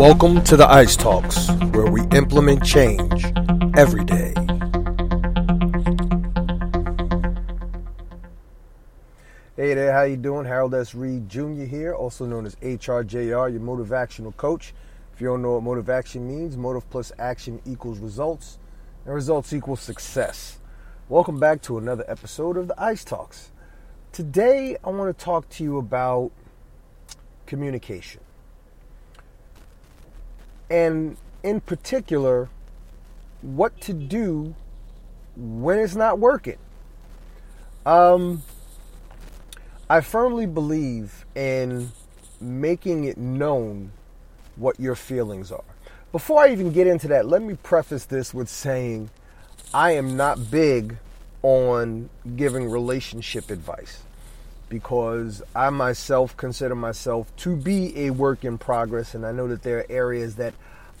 Welcome to the Ice Talks, where we implement change every day. Hey there, how you doing? Harold S. Reed Jr. here, also known as HRJR, your motivational coach. If you don't know what motivation means, motive plus action equals results, and results equal success. Welcome back to another episode of the Ice Talks. Today, I want to talk to you about communication. And in particular, what to do when it's not working. Um, I firmly believe in making it known what your feelings are. Before I even get into that, let me preface this with saying I am not big on giving relationship advice because I myself consider myself to be a work in progress, and I know that there are areas that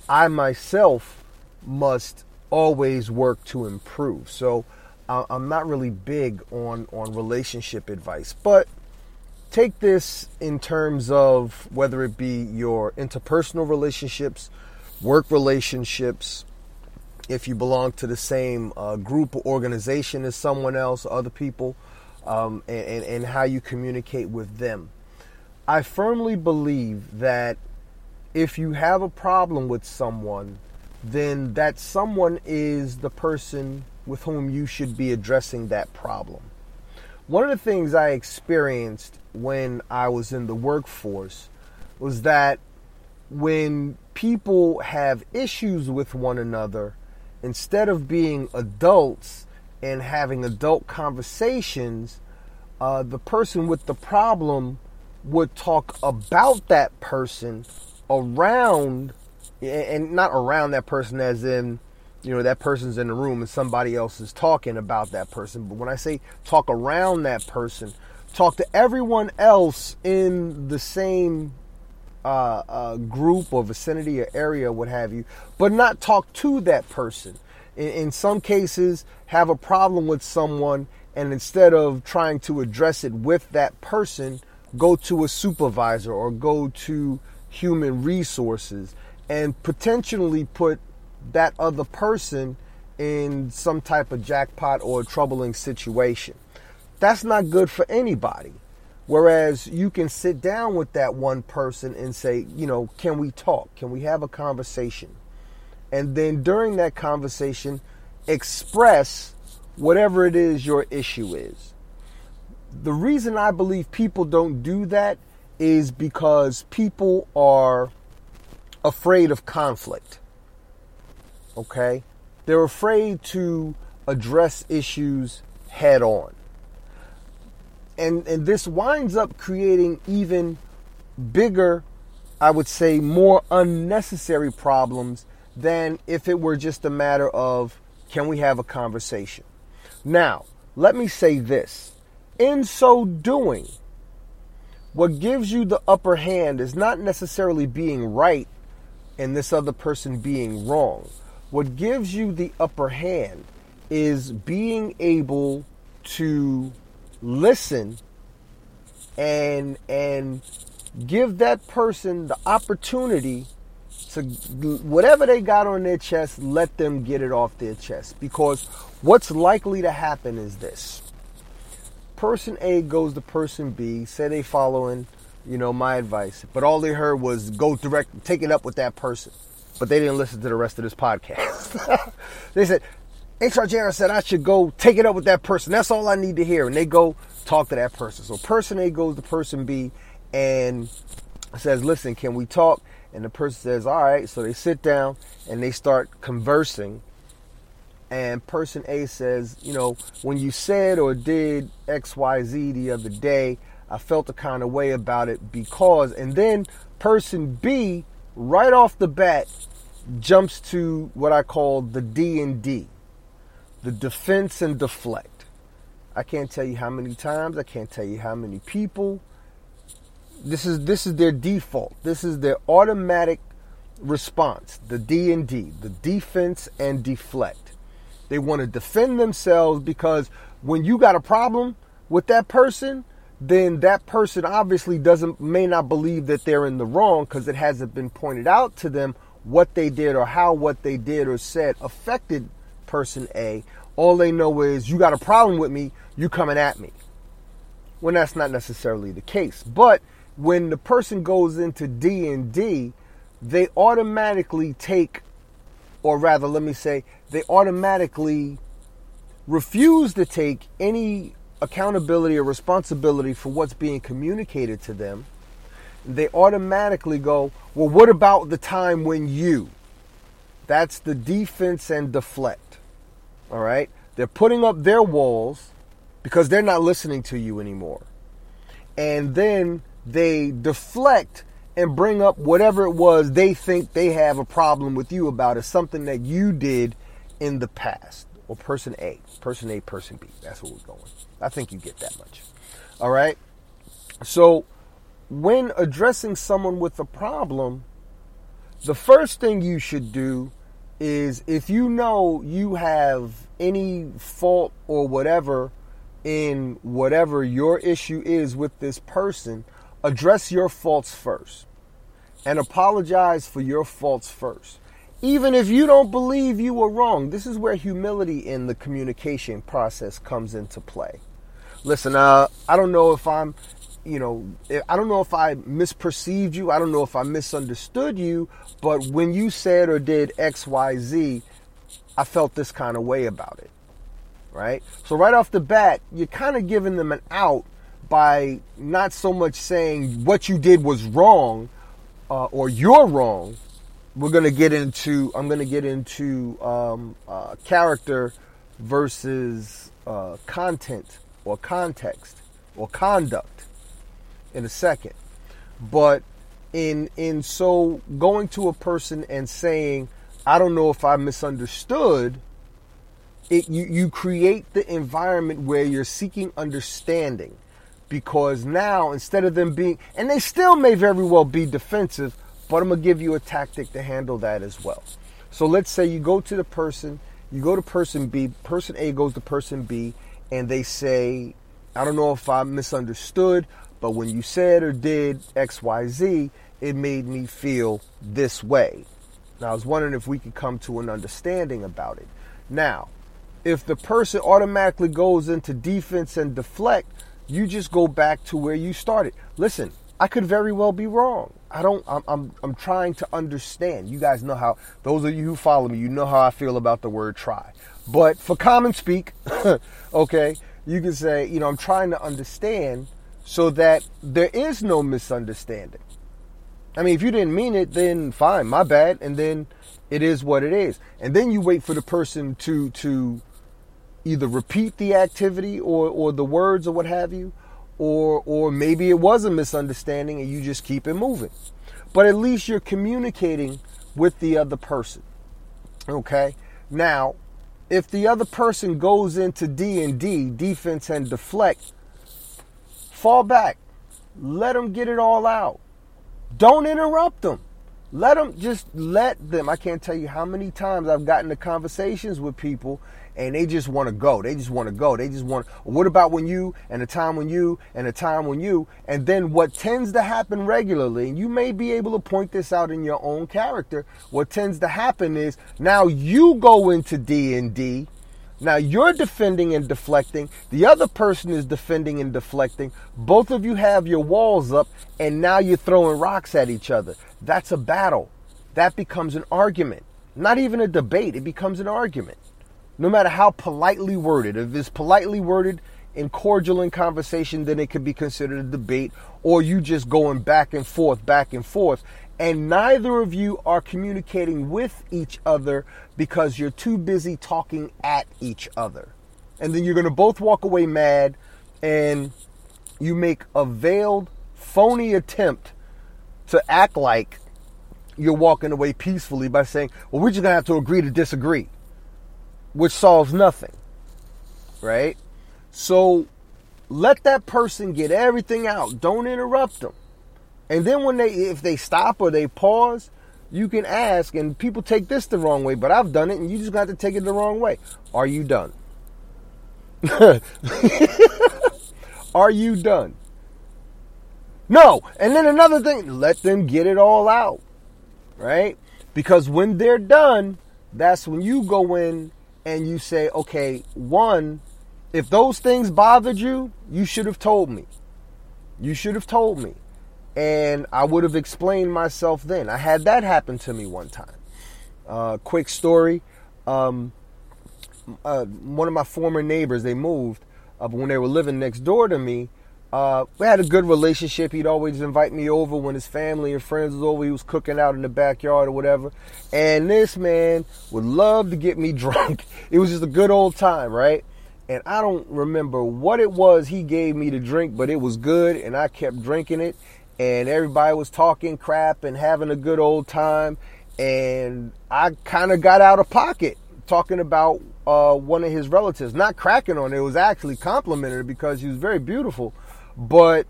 I myself must always work to improve. So I'm not really big on on relationship advice, but take this in terms of whether it be your interpersonal relationships, work relationships, if you belong to the same uh, group or organization as someone else, other people, um, and, and, and how you communicate with them. I firmly believe that if you have a problem with someone, then that someone is the person with whom you should be addressing that problem. One of the things I experienced when I was in the workforce was that when people have issues with one another, instead of being adults and having adult conversations, uh, the person with the problem would talk about that person around, and not around that person as in, you know, that person's in the room and somebody else is talking about that person. But when I say talk around that person, talk to everyone else in the same uh, uh, group or vicinity or area, what have you, but not talk to that person. In, in some cases, have a problem with someone, and instead of trying to address it with that person, go to a supervisor or go to human resources and potentially put that other person in some type of jackpot or troubling situation. That's not good for anybody. Whereas you can sit down with that one person and say, you know, can we talk? Can we have a conversation? And then during that conversation, express whatever it is your issue is. The reason I believe people don't do that is because people are afraid of conflict. Okay? They're afraid to address issues head on and and this winds up creating even bigger i would say more unnecessary problems than if it were just a matter of can we have a conversation? Now let me say this. In so doing what gives you the upper hand is not necessarily being right and this other person being wrong. What gives you the upper hand is being able to listen and and give that person the opportunity to whatever they got on their chest let them get it off their chest because what's likely to happen is this person a goes to person b say they following you know my advice but all they heard was go direct take it up with that person but they didn't listen to the rest of this podcast they said HRJR said I should go take it up with that person. That's all I need to hear. And they go talk to that person. So person A goes to person B and says, listen, can we talk? And the person says, all right. So they sit down and they start conversing. And person A says, you know, when you said or did XYZ the other day, I felt a kind of way about it because, and then person B, right off the bat, jumps to what I call the D and D the defense and deflect. I can't tell you how many times, I can't tell you how many people. This is this is their default. This is their automatic response, the D and D, the defense and deflect. They want to defend themselves because when you got a problem with that person, then that person obviously doesn't may not believe that they're in the wrong because it hasn't been pointed out to them what they did or how what they did or said affected person A. All they know is you got a problem with me, you coming at me. When that's not necessarily the case. But when the person goes into D and D, they automatically take or rather let me say they automatically refuse to take any accountability or responsibility for what's being communicated to them, they automatically go, Well, what about the time when you? That's the defense and deflect. All right? They're putting up their walls because they're not listening to you anymore. And then they deflect and bring up whatever it was they think they have a problem with you about is something that you did in the past. Or person A, person A, person B. That's where we're going. I think you get that much. All right. So when addressing someone with a problem, the first thing you should do is if you know you have any fault or whatever in whatever your issue is with this person, address your faults first and apologize for your faults first. Even if you don't believe you were wrong, this is where humility in the communication process comes into play listen, uh, I don't know if I'm, you know, I don't know if I misperceived you. I don't know if I misunderstood you. But when you said or did X, Y, Z, I felt this kind of way about it. Right? So, right off the bat, you're kind of giving them an out by not so much saying what you did was wrong uh, or you're wrong. We're to get into, I'm to get into um, uh, character versus uh, content or context or conduct in a second. But in in so going to a person and saying, I don't know if I misunderstood, it you, you create the environment where you're seeking understanding. Because now instead of them being and they still may very well be defensive, but I'm gonna give you a tactic to handle that as well. So let's say you go to the person, you go to person B, person A goes to person B, and they say, I don't know if I misunderstood, but when you said or did XYZ, it made me feel this way. Now, I was wondering if we could come to an understanding about it. Now, if the person automatically goes into defense and deflect, you just go back to where you started. Listen, I could very well be wrong. I don't. I'm, I'm. I'm trying to understand. You guys know how. Those of you who follow me, you know how I feel about the word try. But for common speak, okay, you can say, you know, I'm trying to understand so that there is no misunderstanding. I mean, if you didn't mean it, then fine, my bad, and then it is what it is. And then you wait for the person to to either repeat the activity or or the words or what have you, or or maybe it was a misunderstanding and you just keep it moving. But at least you're communicating with the other person. Okay? Now, if the other person goes into D and D, defense and deflect, fall back. Let them get it all out. Don't interrupt them. Let them just let them. I can't tell you how many times I've gotten to conversations with people and they just want to go. They just want to go. They just want, what about when you, and a time when you, and a time when you, and then what tends to happen regularly, and you may be able to point this out in your own character, what tends to happen is now you go into D&D, now you're defending and deflecting, the other person is defending and deflecting, both of you have your walls up, and now you're throwing rocks at each other. That's a battle. That becomes an argument. Not even a debate, it becomes an argument no matter how politely worded. If it's politely worded and cordial in conversation, then it could be considered a debate, or you just going back and forth, back and forth. And neither of you are communicating with each other because you're too busy talking at each other. And then you're going to both walk away mad and you make a veiled, phony attempt to act like you're walking away peacefully by saying, well, we're just going to have to agree to disagree which solves nothing. Right? So let that person get everything out. Don't interrupt them. And then when they if they stop or they pause, you can ask and people take this the wrong way, but I've done it and you just got to take it the wrong way. Are you done? Are you done? No. And then another thing, let them get it all out. Right? Because when they're done, that's when you go in and you say, okay, one, if those things bothered you, you should have told me. You should have told me. And I would have explained myself then. I had that happen to me one time. Uh, quick story. Um, uh, one of my former neighbors, they moved uh, when they were living next door to me. Uh, we had a good relationship. He'd always invite me over when his family and friends was over. He was cooking out in the backyard or whatever. And this man would love to get me drunk. It was just a good old time, right? And I don't remember what it was he gave me to drink, but it was good, and I kept drinking it. And everybody was talking crap and having a good old time. And I kind of got out of pocket talking about uh, one of his relatives, not cracking on it. It was actually complimenting her because she was very beautiful but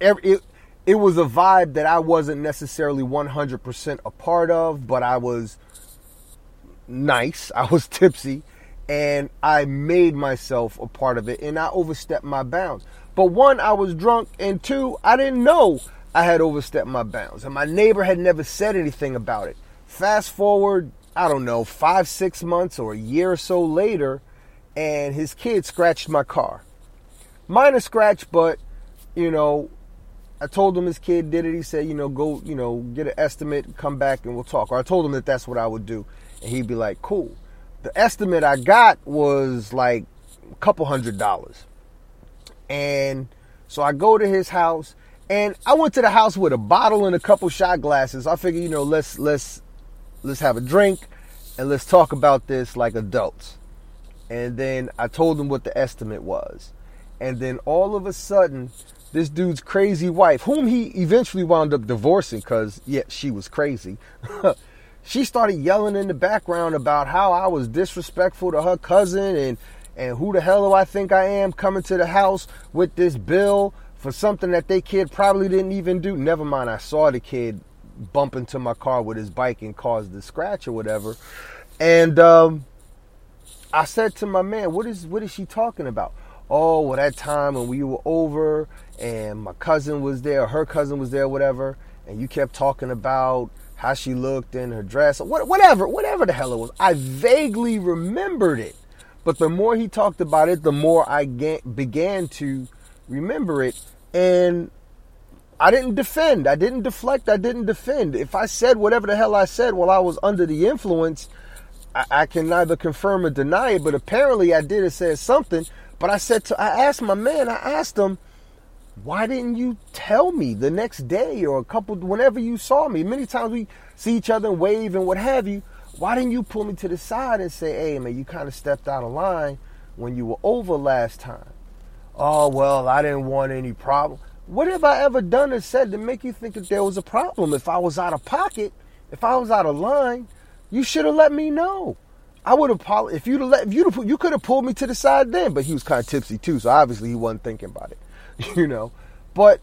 it it was a vibe that I wasn't necessarily 100% a part of, but I was nice. I was tipsy and I made myself a part of it and I overstepped my bounds. But one, I was drunk and two, I didn't know I had overstepped my bounds and my neighbor had never said anything about it. Fast forward, I don't know, five, six months or a year or so later, and his kid scratched my car. Minor scratch, but you know, I told him his kid did it. He said, you know, go, you know, get an estimate, come back and we'll talk. Or I told him that that's what I would do. And he'd be like, cool. The estimate I got was like a couple hundred dollars. And so I go to his house and I went to the house with a bottle and a couple shot glasses. I figured, you know, let's let's let's have a drink and let's talk about this like adults. And then I told him what the estimate was. And then all of a sudden, this dude's crazy wife, whom he eventually wound up divorcing because, yeah, she was crazy. she started yelling in the background about how I was disrespectful to her cousin and, and who the hell do I think I am coming to the house with this bill for something that they kid probably didn't even do. Never mind, I saw the kid bump into my car with his bike and caused the scratch or whatever. And um, I said to my man, "What is what is she talking about?" Oh, well, that time when we were over and my cousin was there, her cousin was there, whatever, and you kept talking about how she looked in her dress, whatever, whatever the hell it was. I vaguely remembered it. But the more he talked about it, the more I began to remember it. And I didn't defend. I didn't deflect. I didn't defend. If I said whatever the hell I said while I was under the influence, I, I can neither confirm or deny it. But apparently I did have said something but I said to, I asked my man, I asked him, why didn't you tell me the next day or a couple, whenever you saw me? Many times we see each other and wave and what have you. Why didn't you pull me to the side and say, hey, man, you kind of stepped out of line when you were over last time? Oh, well, I didn't want any problem. What have I ever done or said to make you think that there was a problem? If I was out of pocket, if I was out of line, you should have let me know. I would have if you'd let if you you could have pulled me to the side then, but he was kind of tipsy too, so obviously he wasn't thinking about it, you know. But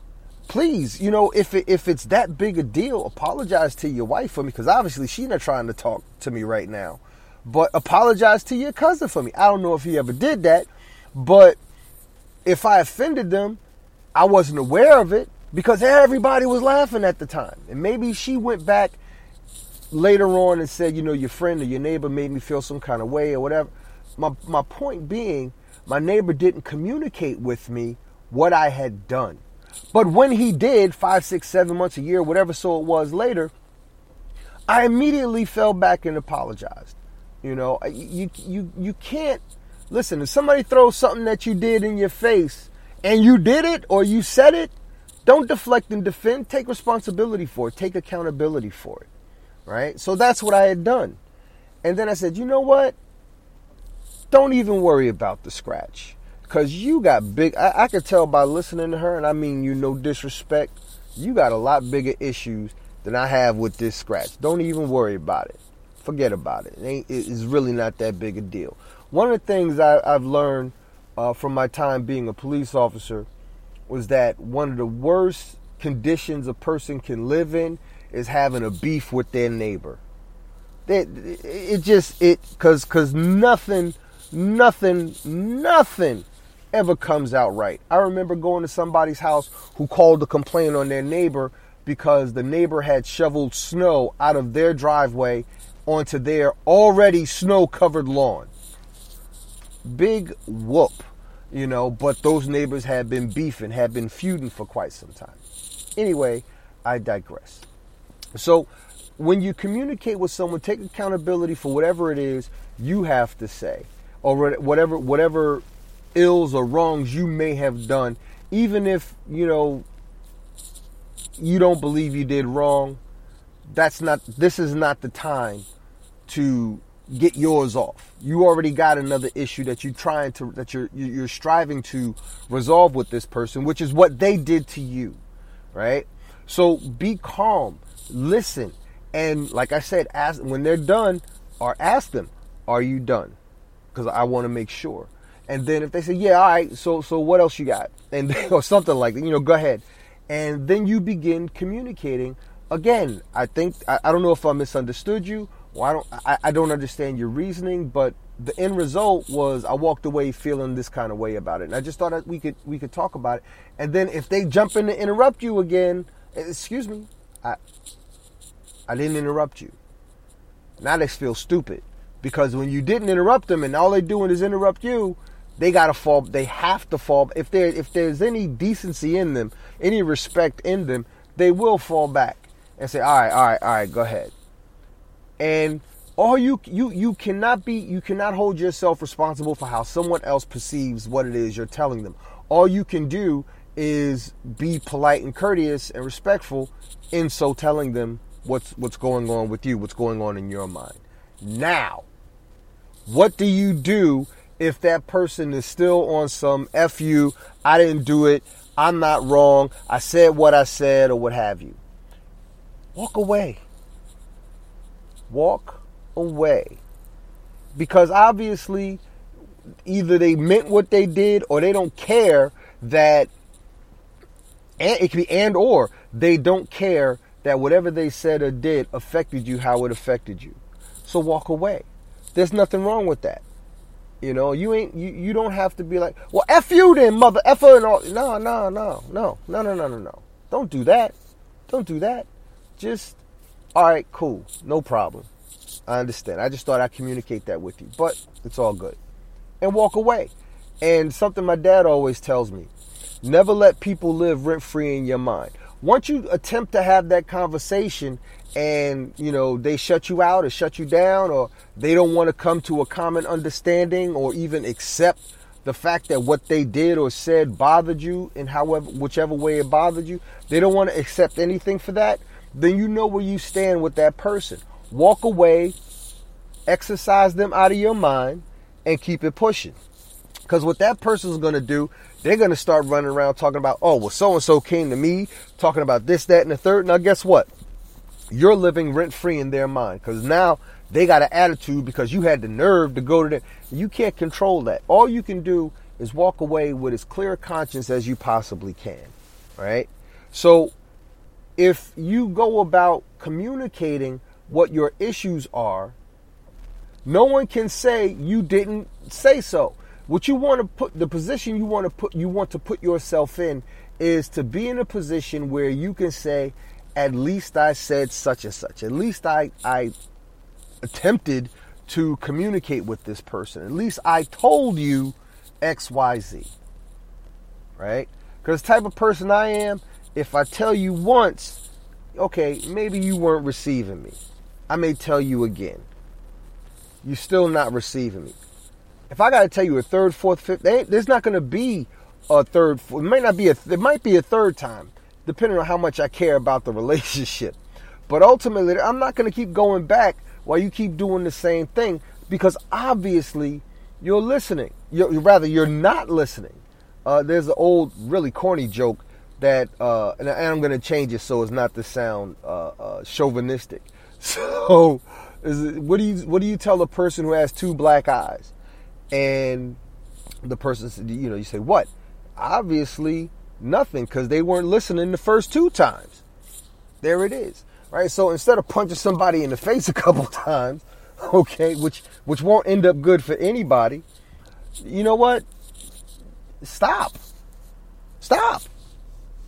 please, you know, if it, if it's that big a deal, apologize to your wife for me because obviously she's not trying to talk to me right now. But apologize to your cousin for me. I don't know if he ever did that, but if I offended them, I wasn't aware of it because everybody was laughing at the time, and maybe she went back later on and said, you know, your friend or your neighbor made me feel some kind of way or whatever. My, my point being, my neighbor didn't communicate with me what I had done. But when he did, five, six, seven months, a year, whatever so it was later, I immediately fell back and apologized. You know, you, you, you can't, listen, if somebody throws something that you did in your face and you did it or you said it, don't deflect and defend. Take responsibility for it. Take accountability for it right? So that's what I had done. And then I said, you know what? Don't even worry about the scratch. Because you got big, I, I could tell by listening to her, and I mean you no disrespect, you got a lot bigger issues than I have with this scratch. Don't even worry about it. Forget about it. it it's really not that big a deal. One of the things I, have learned uh, from my time being a police officer was that one of the worst conditions a person can live in is having a beef with their neighbor. It, it just it cause cause nothing, nothing, nothing ever comes out right. I remember going to somebody's house who called to complain on their neighbor because the neighbor had shoveled snow out of their driveway onto their already snow covered lawn. Big whoop, you know, but those neighbors had been beefing, had been feuding for quite some time. Anyway, I digress. So, when you communicate with someone, take accountability for whatever it is you have to say, or whatever whatever ills or wrongs you may have done, even if you know you don't believe you did wrong. That's not. This is not the time to get yours off. You already got another issue that you're trying to that you're you're striving to resolve with this person, which is what they did to you, right? So be calm, listen, and like I said, ask when they're done, or ask them, "Are you done?" Because I want to make sure. And then if they say, "Yeah, all right," so so what else you got? And or something like that, you know, go ahead. And then you begin communicating. Again, I think I, I don't know if I misunderstood you well, I don't I, I don't understand your reasoning, but the end result was I walked away feeling this kind of way about it. And I just thought we could we could talk about it. And then if they jump in to interrupt you again, excuse me, I I didn't interrupt you. Now they feel stupid. Because when you didn't interrupt them and all they're doing is interrupt you, they gotta fall they have to fall if there if there's any decency in them, any respect in them, they will fall back and say, All right, all right, all right, go ahead and all you you you cannot be you cannot hold yourself responsible for how someone else perceives what it is you're telling them all you can do is be polite and courteous and respectful in so telling them what's what's going on with you what's going on in your mind. Now what do you do if that person is still on some f you i didn't do it i'm not wrong i said what i said or what have you? Walk away. Walk away. Because obviously, either they meant what they did or they don't care that, and it could be and or they don't care that whatever they said or did affected you how it affected you. So walk away. There's nothing wrong with that. You know, you ain't you, you don't have to be like, well, F you then, mother F and all no, no, no, no, no, no, no, no, no. Don't do that. Don't do that. Just all right, cool. No problem. I understand. I just thought I'd communicate that with you. But it's all good. And walk away. And something my dad always tells me never let people live rent free in your mind. Once you attempt to have that conversation and, you know, they shut you out or shut you down or they don't want to come to a common understanding or even accept the fact that what they did or said bothered you in however whichever way it bothered you, they don't want to accept anything for that then you know where you stand with that person. Walk away, exercise them out of your mind, and keep it pushing. Because what that person's going to do, they're going to start running around talking about, oh, well, so and so came to me, talking about this, that, and the third. Now, guess what? You're living rent free in their mind because now they got an attitude because you had the nerve to go to them. You can't control that. All you can do is walk away with as clear a conscience as you possibly can. Right? So if you go about communicating what your issues are, no one can say you didn't say so. What you want to put the position you want to put you want to put yourself in is to be in a position where you can say, at least I said such and such. At least I I attempted to communicate with this person. At least I told you XYZ. Right? Because the type of person I am, if I tell you once, okay, maybe you weren't receiving me. I may tell you again. You're still not receiving me. If I got to tell you a third, fourth, fifth, there's not going to be a third. It might not be a. It might be a third time, depending on how much I care about the relationship. But ultimately, I'm not going to keep going back while you keep doing the same thing because obviously you're listening. You're, rather, you're not listening. Uh, there's an old, really corny joke that, uh, and I'm going to change it so it's not to sound uh, uh chauvinistic. So, it, what do you what do you tell a person who has two black eyes, and the person said, you know, you say what? Obviously, nothing because they weren't listening the first two times. There it is, right? So instead of punching somebody in the face a couple times, okay, which which won't end up good for anybody, you know what? stop. Stop.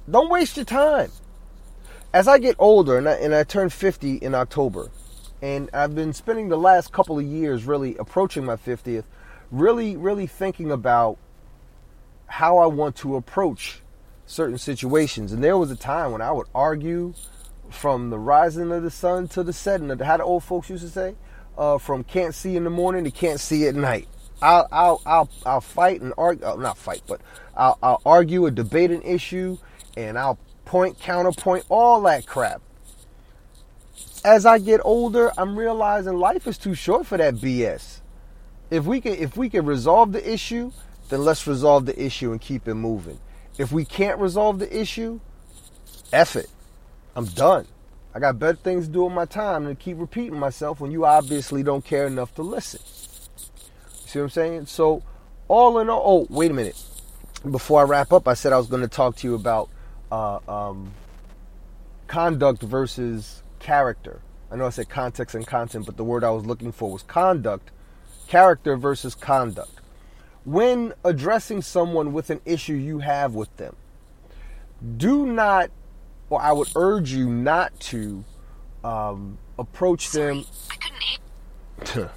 Don't waste your time. As I get older, and I, and I turn 50 in October, and I've been spending the last couple of years really approaching my 50th, really, really thinking about how I want to approach certain situations. And there was a time when I would argue from the rising of the sun to the setting of the, how the old folks used to say, uh, from can't see in the morning to can't see at night. I'll I'll I'll, I'll fight and argue, uh, not fight, but I'll, I'll argue a debate an issue, and I'll point counterpoint all that crap. As I get older, I'm realizing life is too short for that BS. If we can if we can resolve the issue, then let's resolve the issue and keep it moving. If we can't resolve the issue, F it. I'm done. I got better things to do with my time than keep repeating myself when you obviously don't care enough to listen. See what I'm saying? So, all in all, oh, wait a minute. Before I wrap up, I said I was going to talk to you about uh, um, conduct versus character. I know I said context and content, but the word I was looking for was conduct. Character versus conduct when addressing someone with an issue you have with them, do not, or I would urge you not to um, approach Sorry, them.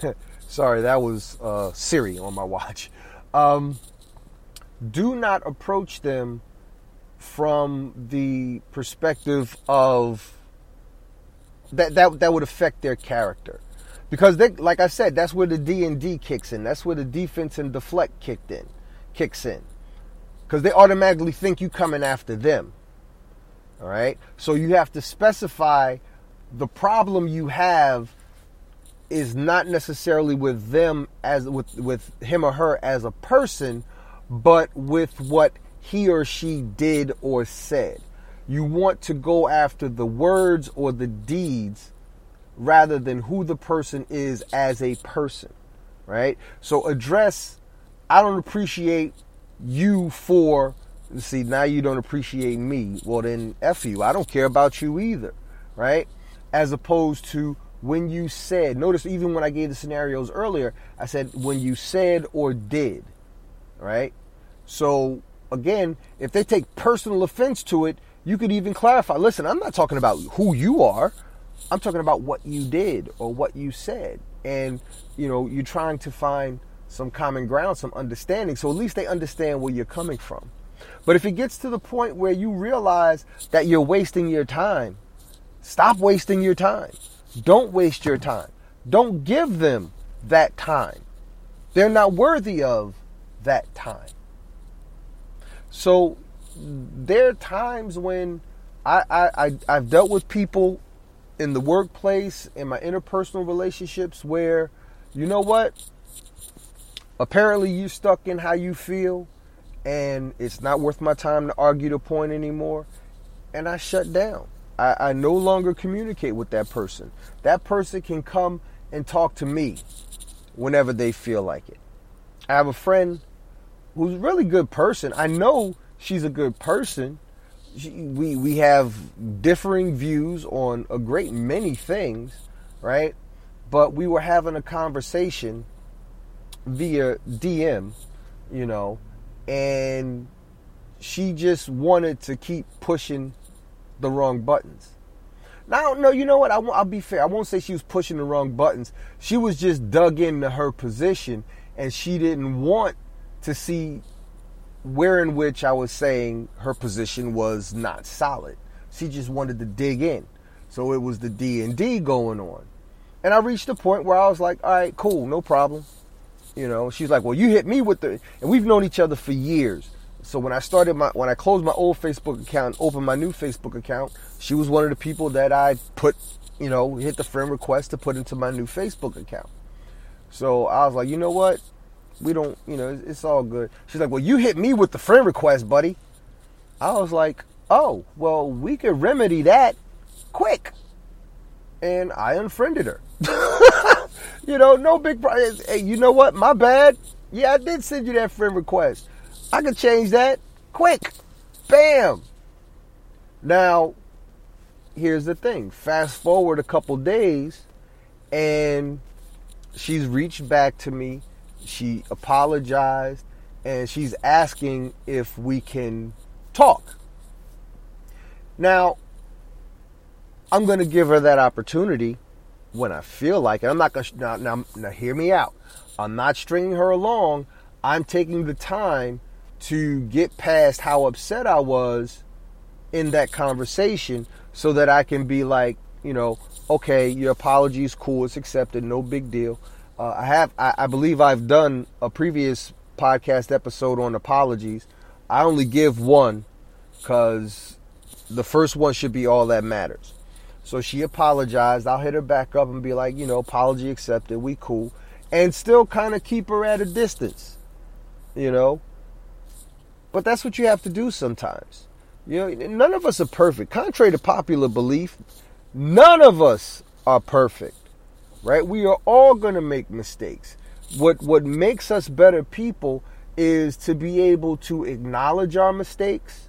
Sorry, that was uh, Siri on my watch. Um, do not approach them from the perspective of that that that would affect their character because they, like I said, that's where the D and D kicks in. That's where the defense and deflect kicked in, kicks in, because they automatically think you coming after them. All right, so you have to specify the problem you have is not necessarily with them as with with him or her as a person, but with what he or she did or said. You want to go after the words or the deeds rather than who the person is as a person, right? So address, I don't appreciate you for, see, now you don't appreciate me. Well, then F you. I don't care about you either, right? As opposed to when you said, notice even when I gave the scenarios earlier, I said when you said or did, right? So again, if they take personal offense to it, you could even clarify. Listen, I'm not talking about who you are. I'm talking about what you did or what you said. And, you know, you're trying to find some common ground, some understanding. So at least they understand where you're coming from. But if it gets to the point where you realize that you're wasting your time, stop wasting your time. Don't waste your time. Don't give them that time. They're not worthy of that time. So there are times when I, I, I, I've dealt with people in the workplace, in my interpersonal relationships, where, you know what? Apparently, you stuck in how you feel, and it's not worth my time to argue the point anymore. And I shut down. I, I no longer communicate with that person. That person can come and talk to me whenever they feel like it. I have a friend who's a really good person. I know she's a good person we we have differing views on a great many things, right? But we were having a conversation via DM, you know, and she just wanted to keep pushing the wrong buttons. Now, no, you know what? I I, will be fair. I won't say she was pushing the wrong buttons. She was just dug into her position, and she didn't want to see where in which I was saying her position was not solid. She just wanted to dig in. So it was the D and D going on. And I reached a point where I was like, all right, cool, no problem. You know, she's like, well, you hit me with the, and we've known each other for years. So when I started my, when I closed my old Facebook account, opened my new Facebook account, she was one of the people that I put, you know, hit the friend request to put into my new Facebook account. So I was like, you know what? We don't, you know, it's, all good. She's like, well, you hit me with the friend request, buddy. I was like, oh, well, we could remedy that quick. And I unfriended her. you know, no big problem. Hey, you know what? My bad. Yeah, I did send you that friend request. I could change that quick. Bam. Now, here's the thing. Fast forward a couple days, and she's reached back to me she apologized and she's asking if we can talk. Now, I'm going to give her that opportunity when I feel like it. I'm not going to, now, now, now hear me out. I'm not stringing her along. I'm taking the time to get past how upset I was in that conversation so that I can be like, you know, okay, your apology is cool, it's accepted, no big deal. Uh, I have, I, I believe I've done a previous podcast episode on apologies. I only give one because the first one should be all that matters. So she apologized. I'll hit her back up and be like, you know, apology accepted. We cool. And still kind of keep her at a distance, you know. But that's what you have to do sometimes. You know, none of us are perfect. Contrary to popular belief, none of us are perfect. Right? We are all going to make mistakes. What what makes us better people is to be able to acknowledge our mistakes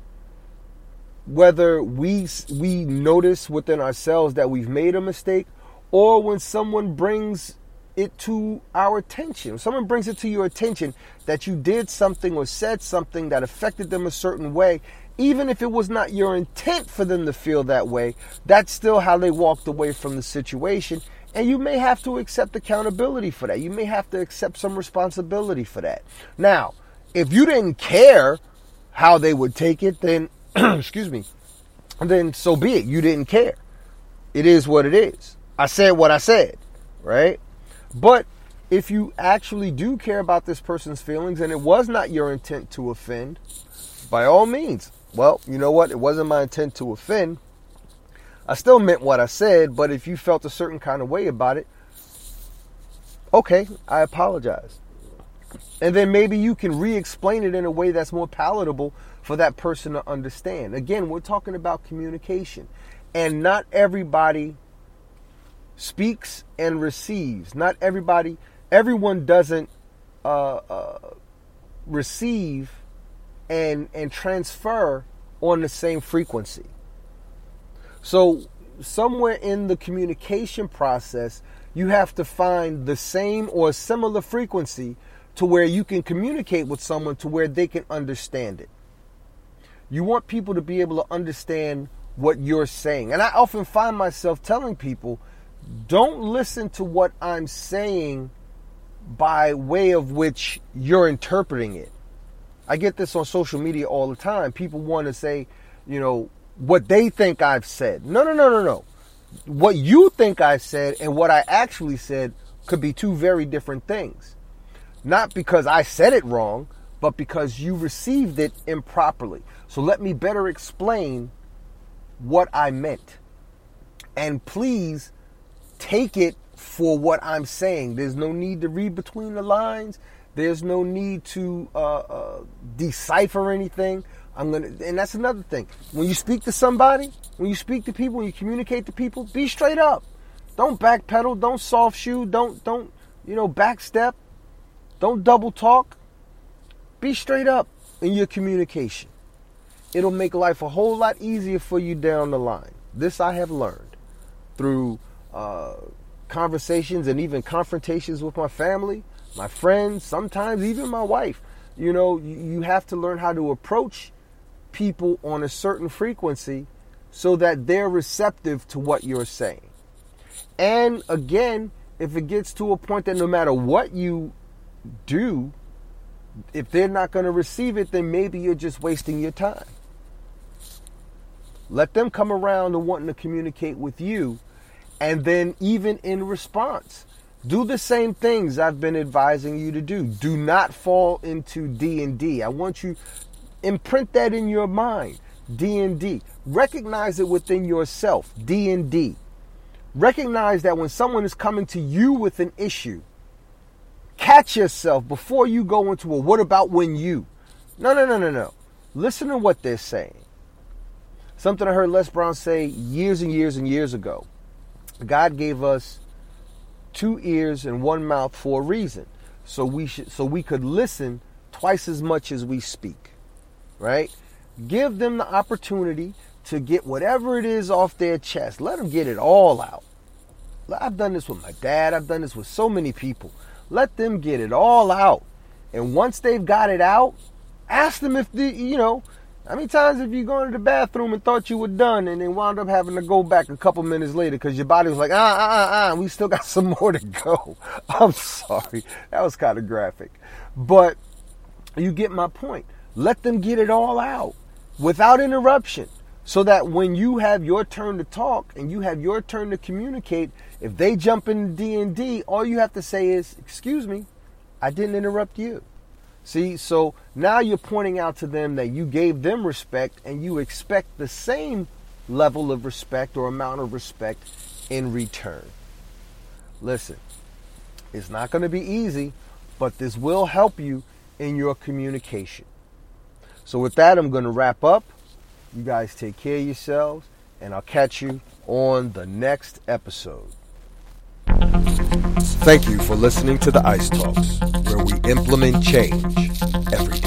whether we we notice within ourselves that we've made a mistake or when someone brings it to our attention. Someone brings it to your attention that you did something or said something that affected them a certain way, even if it was not your intent for them to feel that way, that's still how they walked away from the situation. And you may have to accept accountability for that. You may have to accept some responsibility for that. Now, if you didn't care how they would take it, then excuse me, then so be it. You didn't care. It is what it is. I said what I said, right? But if you actually do care about this person's feelings and it was not your intent to offend, by all means, well, you know what? It wasn't my intent to offend. I still meant what I said, but if you felt a certain kind of way about it, okay, I apologize. And then maybe you can re explain it in a way that's more palatable for that person to understand. Again, we're talking about communication. And not everybody speaks and receives. Not everybody, everyone doesn't uh, uh, receive and and transfer on the same frequency. So somewhere in the communication process, you have to find the same or similar frequency to where you can communicate with someone to where they can understand it. You want people to be able to understand what you're saying. And I often find myself telling people, don't listen to what I'm saying by way of which you're interpreting it. I get this on social media all the time. People want to say, you know, what they think I've said. No, no, no, no, no. What you think I said and what I actually said could be two very different things. Not because I said it wrong, but because you received it improperly. So let me better explain what I meant. And please take it for what I'm saying. There's no need to read between the lines. There's no need to uh, uh, decipher anything. I'm gonna, and that's another thing. When you speak to somebody, when you speak to people, when you communicate to people, be straight up. Don't backpedal. Don't soft shoe. Don't don't you know backstep. Don't double talk. Be straight up in your communication. It'll make life a whole lot easier for you down the line. This I have learned through uh, conversations and even confrontations with my family, my friends, sometimes even my wife. You know, you have to learn how to approach people on a certain frequency so that they're receptive to what you're saying. And again, if it gets to a point that no matter what you do, if they're not going to receive it, then maybe you're just wasting your time. Let them come around to wanting to communicate with you. And then, even in response, do the same things I've been advising you to do. Do not fall into D and D. I want you imprint that in your mind. D and D. Recognize it within yourself. D and D. Recognize that when someone is coming to you with an issue, catch yourself before you go into a what about when you. No, no, no, no, no. Listen to what they're saying. Something I heard Les Brown say years and years and years ago. God gave us two ears and one mouth for a reason. So we should so we could listen twice as much as we speak. Right? Give them the opportunity to get whatever it is off their chest. Let them get it all out. I've done this with my dad. I've done this with so many people. Let them get it all out. And once they've got it out, ask them if the, you know, how many times have you gone to the bathroom and thought you were done and then wound up having to go back a couple minutes later because your body was like, ah, ah, ah, ah, we still got some more to go. I'm sorry. That was kind of graphic. But you get my point. Let them get it all out without interruption so that when you have your turn to talk and you have your turn to communicate, if they jump in D&D, all you have to say is, "Excuse me, I didn't interrupt you." See, so now you're pointing out to them that you gave them respect and you expect the same level of respect or amount of respect in return. Listen, it's not going to be easy, but this will help you in your communication. So, with that, I'm going to wrap up. You guys take care of yourselves, and I'll catch you on the next episode. Thank you for listening to the ICE Talks, where we implement change every day.